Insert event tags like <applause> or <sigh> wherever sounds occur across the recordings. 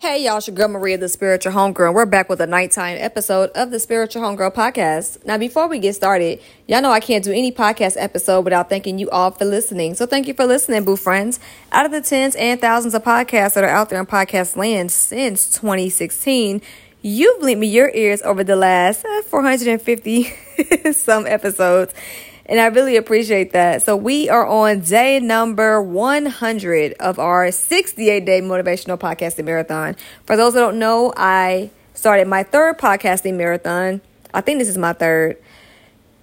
Hey y'all, it's your girl Maria, the spiritual homegirl, and we're back with a nighttime episode of the Spiritual Homegirl podcast. Now, before we get started, y'all know I can't do any podcast episode without thanking you all for listening. So, thank you for listening, boo friends. Out of the tens and thousands of podcasts that are out there in podcast land since 2016, you've lent me your ears over the last uh, 450 <laughs> some episodes. And I really appreciate that. So we are on day number 100 of our 68 day motivational podcasting marathon. For those that don't know, I started my third podcasting marathon. I think this is my third,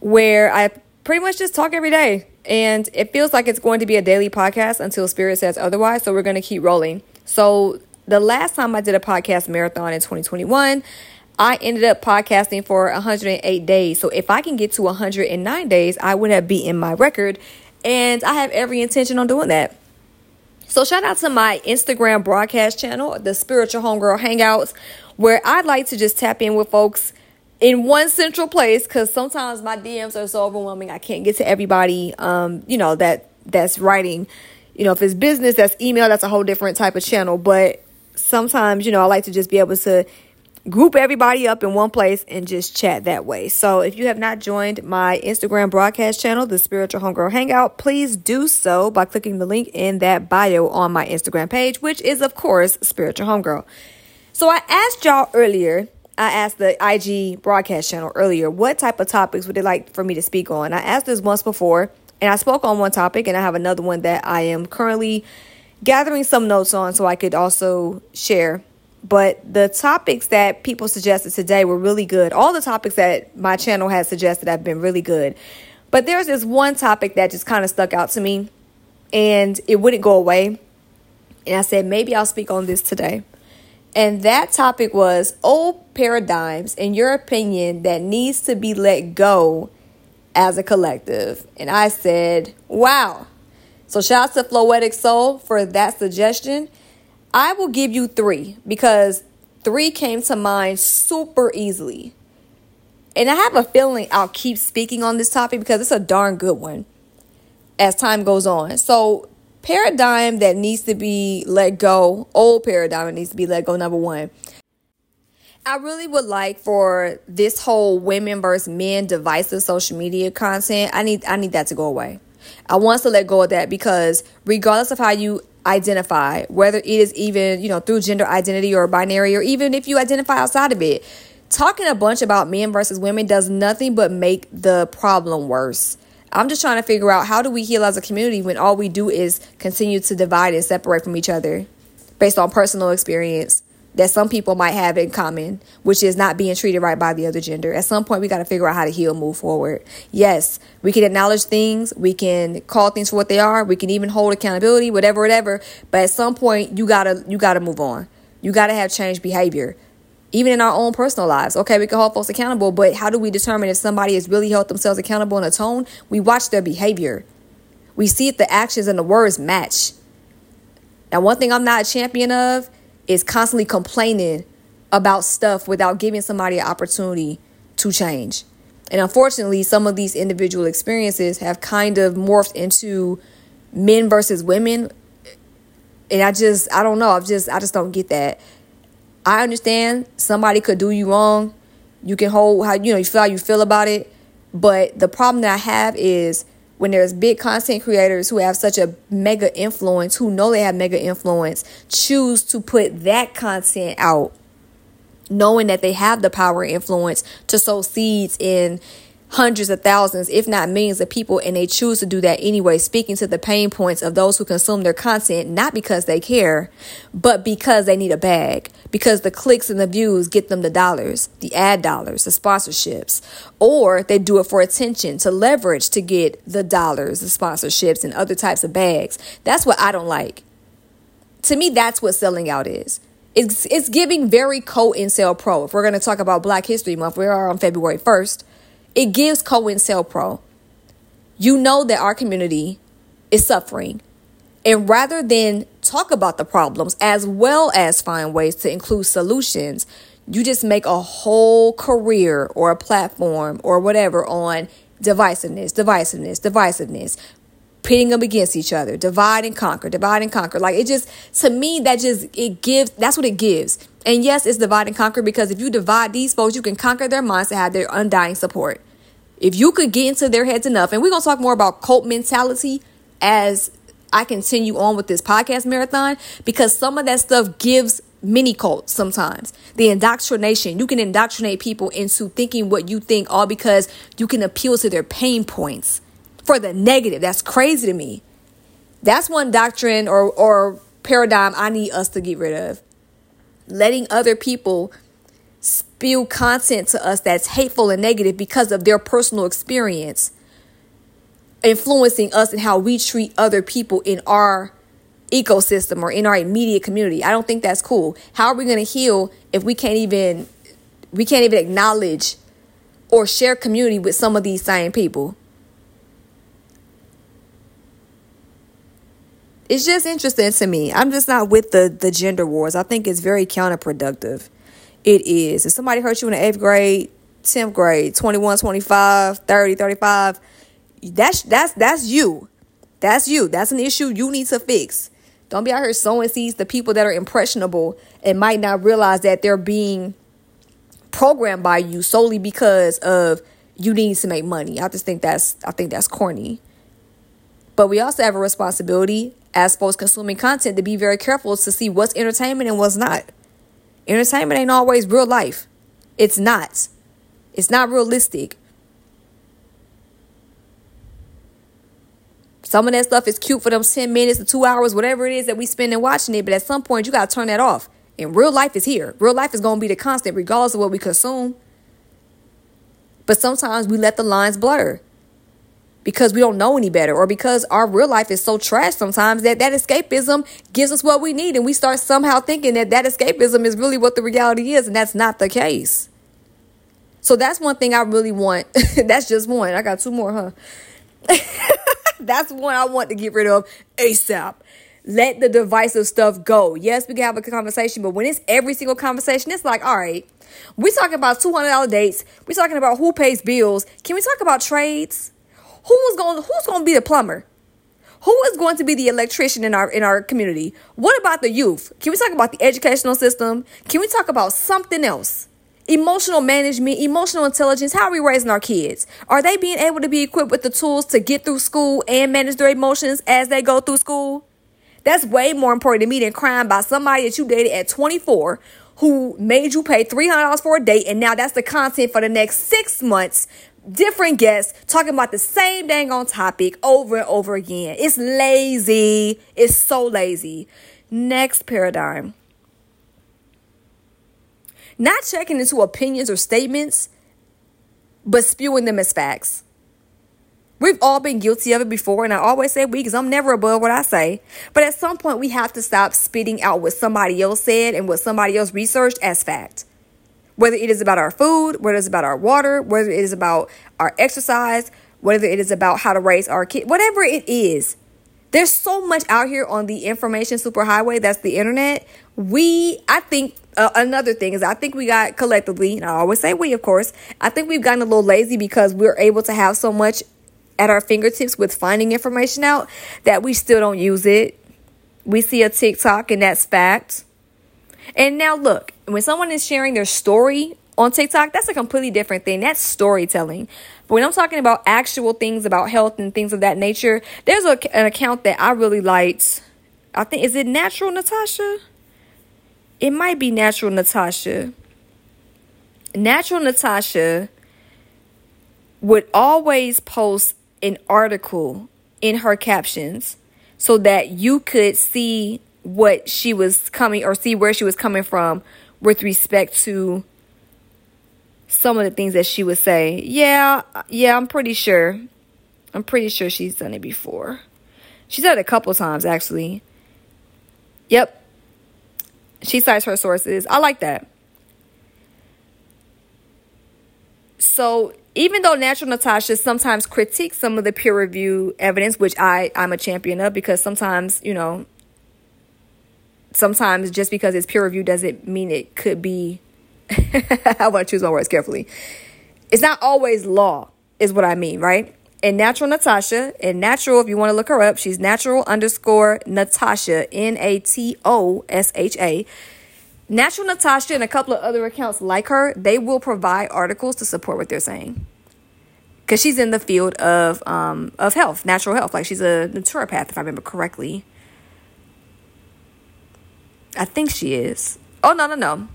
where I pretty much just talk every day. And it feels like it's going to be a daily podcast until Spirit says otherwise. So we're going to keep rolling. So the last time I did a podcast marathon in 2021, I ended up podcasting for 108 days. So if I can get to 109 days, I would have beaten my record. And I have every intention on doing that. So shout out to my Instagram broadcast channel, the Spiritual Homegirl Hangouts, where I'd like to just tap in with folks in one central place because sometimes my DMs are so overwhelming I can't get to everybody. Um, you know that that's writing. You know, if it's business, that's email. That's a whole different type of channel. But sometimes, you know, I like to just be able to group everybody up in one place and just chat that way. So if you have not joined my Instagram broadcast channel, the Spiritual Homegirl Hangout, please do so by clicking the link in that bio on my Instagram page, which is of course Spiritual Homegirl. So I asked y'all earlier, I asked the IG broadcast channel earlier, what type of topics would they like for me to speak on? I asked this once before and I spoke on one topic and I have another one that I am currently gathering some notes on so I could also share but the topics that people suggested today were really good. All the topics that my channel has suggested have been really good. But there's this one topic that just kind of stuck out to me and it wouldn't go away. And I said, maybe I'll speak on this today. And that topic was old paradigms, in your opinion, that needs to be let go as a collective. And I said, wow. So shout out to Floetic Soul for that suggestion. I will give you three because three came to mind super easily. And I have a feeling I'll keep speaking on this topic because it's a darn good one as time goes on. So, paradigm that needs to be let go, old paradigm that needs to be let go, number one. I really would like for this whole women versus men divisive social media content. I need I need that to go away. I want to let go of that because regardless of how you identify, whether it is even, you know, through gender identity or binary, or even if you identify outside of it. Talking a bunch about men versus women does nothing but make the problem worse. I'm just trying to figure out how do we heal as a community when all we do is continue to divide and separate from each other based on personal experience that some people might have in common, which is not being treated right by the other gender. At some point, we got to figure out how to heal, move forward. Yes, we can acknowledge things, we can call things for what they are, we can even hold accountability, whatever, whatever. But at some point, you gotta you gotta move on. You gotta have changed behavior. Even in our own personal lives. Okay, we can hold folks accountable, but how do we determine if somebody has really held themselves accountable in a tone? We watch their behavior. We see if the actions and the words match. Now, one thing I'm not a champion of is constantly complaining about stuff without giving somebody an opportunity to change. And unfortunately, some of these individual experiences have kind of morphed into men versus women. And I just, I don't know. I just, I just don't get that. I understand somebody could do you wrong. You can hold how, you know, you feel how you feel about it. But the problem that I have is when there's big content creators who have such a mega influence, who know they have mega influence, choose to put that content out, knowing that they have the power and influence to sow seeds in hundreds of thousands, if not millions of people, and they choose to do that anyway, speaking to the pain points of those who consume their content, not because they care, but because they need a bag, because the clicks and the views get them the dollars, the ad dollars, the sponsorships, or they do it for attention, to leverage to get the dollars, the sponsorships, and other types of bags. That's what I don't like. To me, that's what selling out is. It's, it's giving very COINTELPRO. If we're going to talk about Black History Month, we are on February 1st it gives COINTELPRO. You know that our community is suffering. And rather than talk about the problems as well as find ways to include solutions, you just make a whole career or a platform or whatever on divisiveness, divisiveness, divisiveness. pitting them against each other, divide and conquer, divide and conquer. Like it just, to me, that just, it gives, that's what it gives. And yes, it's divide and conquer because if you divide these folks, you can conquer their minds to have their undying support. If you could get into their heads enough, and we're going to talk more about cult mentality as I continue on with this podcast marathon because some of that stuff gives mini cults sometimes. The indoctrination, you can indoctrinate people into thinking what you think all because you can appeal to their pain points for the negative. That's crazy to me. That's one doctrine or, or paradigm I need us to get rid of. Letting other people spew content to us that's hateful and negative because of their personal experience, influencing us and how we treat other people in our ecosystem or in our immediate community. I don't think that's cool. How are we going to heal if we can't even we can't even acknowledge or share community with some of these same people? It's just interesting to me. I'm just not with the the gender wars. I think it's very counterproductive. It is. If somebody hurt you in the 8th grade, 10th grade, 21, 25, 30, 35, that's that's that's you. That's you. That's an issue you need to fix. Don't be out here sowing seeds to people that are impressionable and might not realize that they're being programmed by you solely because of you need to make money. I just think that's I think that's corny. But we also have a responsibility as folks consuming content to be very careful to see what's entertainment and what's not. Entertainment ain't always real life. It's not. It's not realistic. Some of that stuff is cute for them 10 minutes or two hours, whatever it is that we spend in watching it. But at some point, you got to turn that off. And real life is here. Real life is to be the constant, regardless of what we consume. But sometimes we let the lines blur because we don't know any better or because our real life is so trash sometimes that that escapism gives us what we need. And we start somehow thinking that that escapism is really what the reality is. And that's not the case. So that's one thing I really want. <laughs> that's just one. I got two more, huh? <laughs> That's one I want to get rid of ASAP. Let the divisive stuff go. Yes, we can have a conversation, but when it's every single conversation, it's like, all right, we talking about $200 dates. we talking about who pays bills. Can we talk about trades? Who's going who's going to be the plumber? Who is going to be the electrician in our in our community? What about the youth? Can we talk about the educational system? Can we talk about something else? emotional management, emotional intelligence. How are we raising our kids? Are they being able to be equipped with the tools to get through school and manage their emotions as they go through school? That's way more important to me than crying by somebody that you dated at 24 who made you pay $300 for a date and now that's the content for the next six months different guests talking about the same dang on topic over and over again. It's lazy. It's so lazy. Next paradigm not checking into opinions or statements, but spewing them as facts. We've all been guilty of it before, and I always say we because I'm never above what I say. But at some point, we have to stop spitting out what somebody else said and what somebody else researched as fact. Whether it is about our food, whether it's about our water, whether it is about our exercise, whether it is about how to raise our kid, whatever it is, there's so much out here on the information superhighway that's the internet. We, I think, uh, another thing is I think we got collectively, and I always say we, of course, I think we've gotten a little lazy because we're able to have so much at our fingertips with finding information out that we still don't use it. We see a TikTok, and that's fact. And now, look, when someone is sharing their story on TikTok, that's a completely different thing. That's storytelling. But when I'm talking about actual things about health and things of that nature, there's a, an account that I really liked. I think, is it Natural Natasha? It might be Natural Natasha. Natural Natasha would always post an article in her captions so that you could see what she was coming or see where she was coming from with respect to some of the things that she would say. Yeah, yeah, I'm pretty sure. I'm pretty sure she's done it before. She's done it a couple times actually. Yep. She cites her sources. I like that. So even though Natural Natasha sometimes critiques some of the peer review evidence, which I, I'm a champion of because sometimes, you know, sometimes just because it's peer review doesn't mean it could be I want to choose my words carefully. It's not always law, is what I mean, right? and natural Natasha and natural if you want to look her up she's natural underscore Natasha N A T O S H A natural Natasha and a couple of other accounts like her they will provide articles to support what they're saying because she's in the field of um of health natural health like she's a naturopath if I remember correctly I think she is oh no no no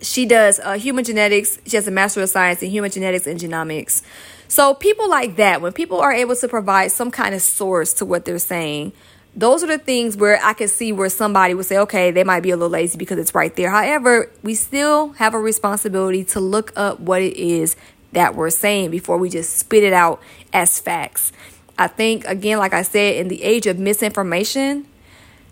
she does uh, human genetics she has a master of science in human genetics and genomics so, people like that, when people are able to provide some kind of source to what they're saying, those are the things where I can see where somebody would say, okay, they might be a little lazy because it's right there. However, we still have a responsibility to look up what it is that we're saying before we just spit it out as facts. I think, again, like I said, in the age of misinformation,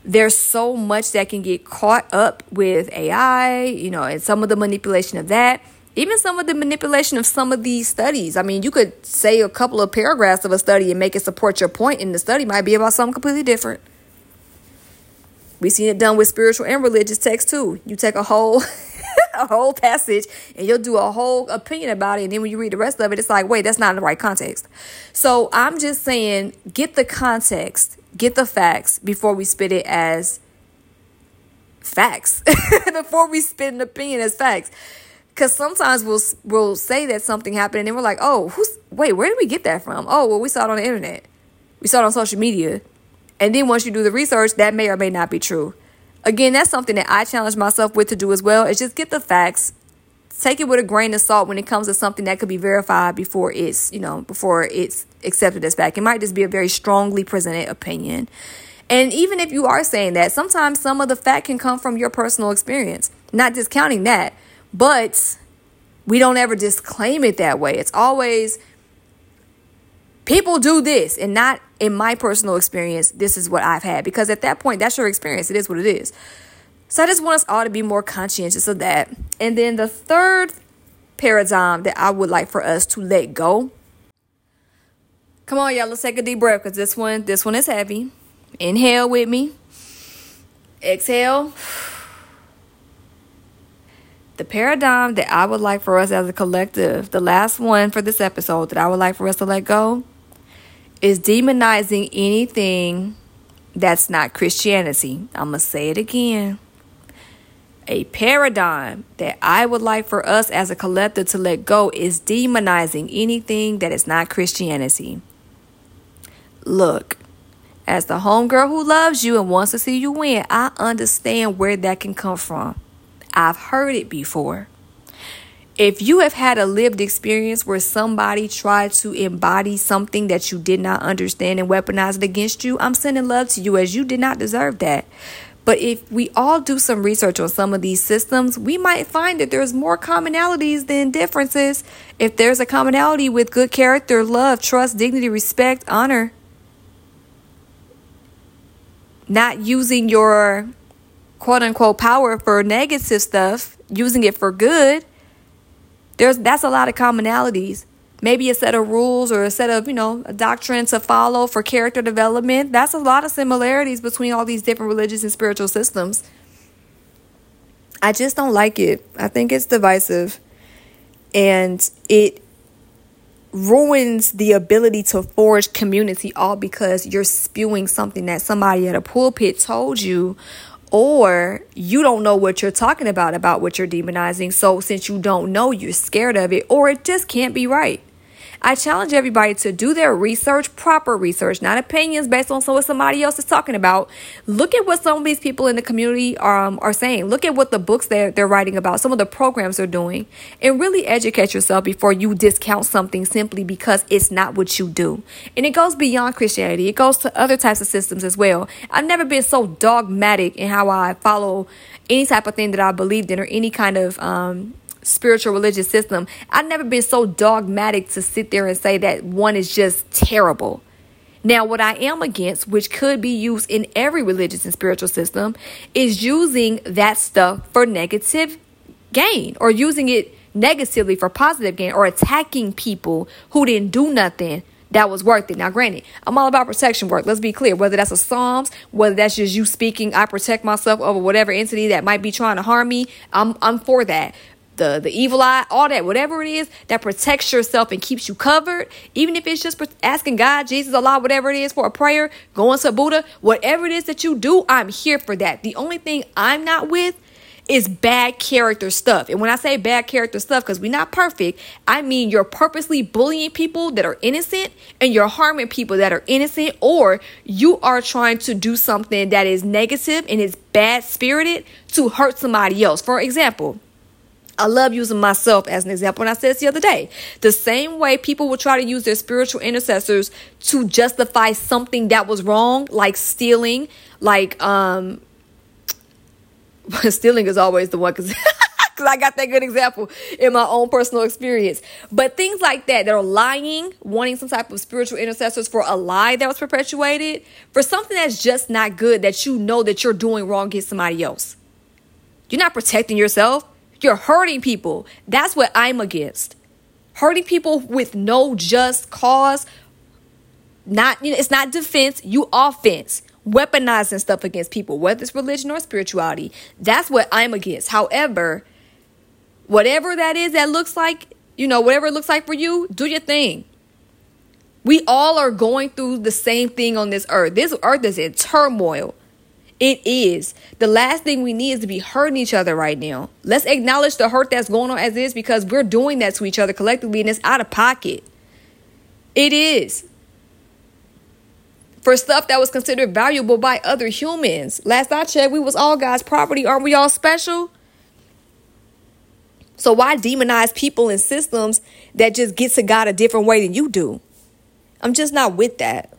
there's so much that can get caught up with AI, you know, and some of the manipulation of that even some of the manipulation of some of these studies. I mean, you could say a couple of paragraphs of a study and make it support your point, and the study might be about something completely different. We've seen it done with spiritual and religious texts too. You take a whole <laughs> a whole passage and you'll do a whole opinion about it, and then when you read the rest of it, it's like, wait, that's not in the right context. So I'm just saying, get the context, get the facts before we spit it as facts. <laughs> before we spit an opinion as facts because sometimes we'll we'll say that something happened and then we're like, oh, who's wait, where did we get that from? Oh, well, we saw it on the internet, we saw it on social media, and then once you do the research, that may or may not be true. Again, that's something that I challenge myself with to do as well. Is just get the facts, take it with a grain of salt when it comes to something that could be verified before it's you know before it's accepted as fact. It might just be a very strongly presented opinion. And even if you are saying that, sometimes some of the fact can come from your personal experience. Not discounting that, but we don't ever disclaim it that way. It's always people do this and not in my personal experience, this is what I've had. Because at that point, that's your experience. It is what it is. So I just want us all to be more conscientious of that. And then the third paradigm that I would like for us to let go. Come on, y'all, let's take a deep breath because this one, this one is heavy. Inhale with me. Exhale the paradigm that I would like for us as a collective, the last one for this episode that I would like for us to let go, is demonizing anything that's not Christianity. I'm going to say it again. A paradigm that I would like for us as a collective to let go is demonizing anything that is not Christianity. Look, as the homegirl who loves you and wants to see you win, I understand where that can come from. I've heard it before. If you have had a lived experience where somebody tried to embody something that you did not understand and weaponize it against you, I'm sending love to you as you did not deserve that. But if we all do some research on some of these systems, we might find that there's more commonalities than differences. If there's a commonality with good character, love, trust, dignity, respect, honor, not using your quote unquote power for negative stuff, using it for good, there's that's a lot of commonalities. Maybe a set of rules or a set of, you know, a doctrine to follow for character development. That's a lot of similarities between all these different religious and spiritual systems. I just don't like it. I think it's divisive and it ruins the ability to forge community all because you're spewing something that somebody at a pulpit told you or you don't know what you're talking about about what you're demonizing. So since you don't know, you're scared of it, or it just can't be right. I challenge everybody to do their research, proper research, not opinions based on what somebody else is talking about. Look at what some of these people in the community um, are saying. Look at what the books they're, they're writing about, some of the programs they're doing, and really educate yourself before you discount something simply because it's not what you do. And it goes beyond Christianity, it goes to other types of systems as well. I've never been so dogmatic in how I follow any type of thing that I believed in or any kind of um, spiritual religious system, I've never been so dogmatic to sit there and say that one is just terrible. Now, what I am against, which could be used in every religious and spiritual system, is using that stuff for negative gain or using it negatively for positive gain or attacking people who didn't do nothing that was worth it. Now, granted, I'm all about protection work. Let's be clear. Whether that's a Psalms, whether that's just you speaking, I protect myself over whatever entity that might be trying to harm me. I'm I'm for that. The the evil eye, all that, whatever it is that protects yourself and keeps you covered, even if it's just asking God, Jesus, Allah, whatever it is for a prayer, going to Buddha, whatever it is that you do, I'm here for that. The only thing I'm not with is bad character stuff. And when I say bad character stuff, because we're not perfect, I mean you're purposely bullying people that are innocent and you're harming people that are innocent, or you are trying to do something that is negative and is bad spirited to hurt somebody else. For example, I love using myself as an example, and I said this the other day. The same way people will try to use their spiritual intercessors to justify something that was wrong, like stealing, like um <laughs> stealing is always the one because <laughs> I got that good example in my own personal experience. But things like that, they're lying, wanting some type of spiritual intercessors for a lie that was perpetuated, for something that's just not good that you know that you're doing wrong against somebody else. You're not protecting yourself. You're hurting people. That's what I'm against. Hurting people with no just cause. Not you know, it's not defense, you offense. Weaponizing stuff against people, whether it's religion or spirituality. That's what I'm against. However, whatever that is that looks like, you know, whatever it looks like for you, do your thing. We all are going through the same thing on this earth. This earth is in turmoil. It is. The last thing we need is to be hurting each other right now. Let's acknowledge the hurt that's going on as is because we're doing that to each other collectively and it's out of pocket. It is. For stuff that was considered valuable by other humans. Last I checked, we was all God's property. Aren't we all special? So why demonize people and systems that just get to God a different way than you do? I'm just not with that.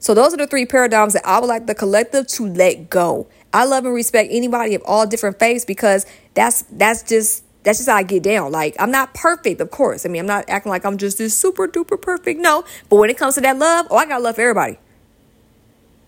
So those are the three paradigms that I would like the collective to let go. I love and respect anybody of all different faiths because that's that's just that's just how I get down. Like I'm not perfect, of course. I mean, I'm not acting like I'm just this super duper perfect. No, but when it comes to that love, oh, I got love for everybody.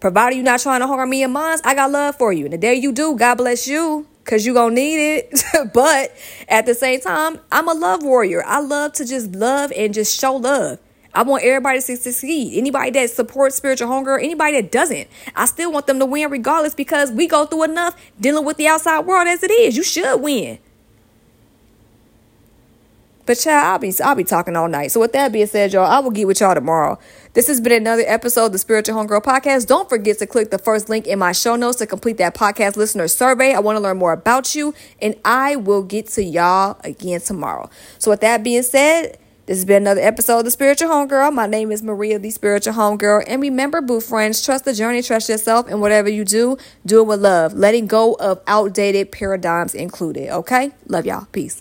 Provided you're not trying to harm me and mine, I got love for you. And the day you do, God bless you, cause you gonna need it. <laughs> but at the same time, I'm a love warrior. I love to just love and just show love. I want everybody to succeed. Anybody that supports Spiritual Homegirl, anybody that doesn't, I still want them to win regardless because we go through enough dealing with the outside world as it is. You should win. But child, I'll be I'll be talking all night. So with that being said, y'all, I will get with y'all tomorrow. This has been another episode of the Spiritual Homegirl Podcast. Don't forget to click the first link in my show notes to complete that podcast listener survey. I want to learn more about you, and I will get to y'all again tomorrow. So with that being said, this has been another episode of The Spiritual Homegirl. My name is Maria, the Spiritual Homegirl. And remember, boo friends, trust the journey, trust yourself, and whatever you do, do it with love. Letting go of outdated paradigms included, okay? Love y'all. Peace.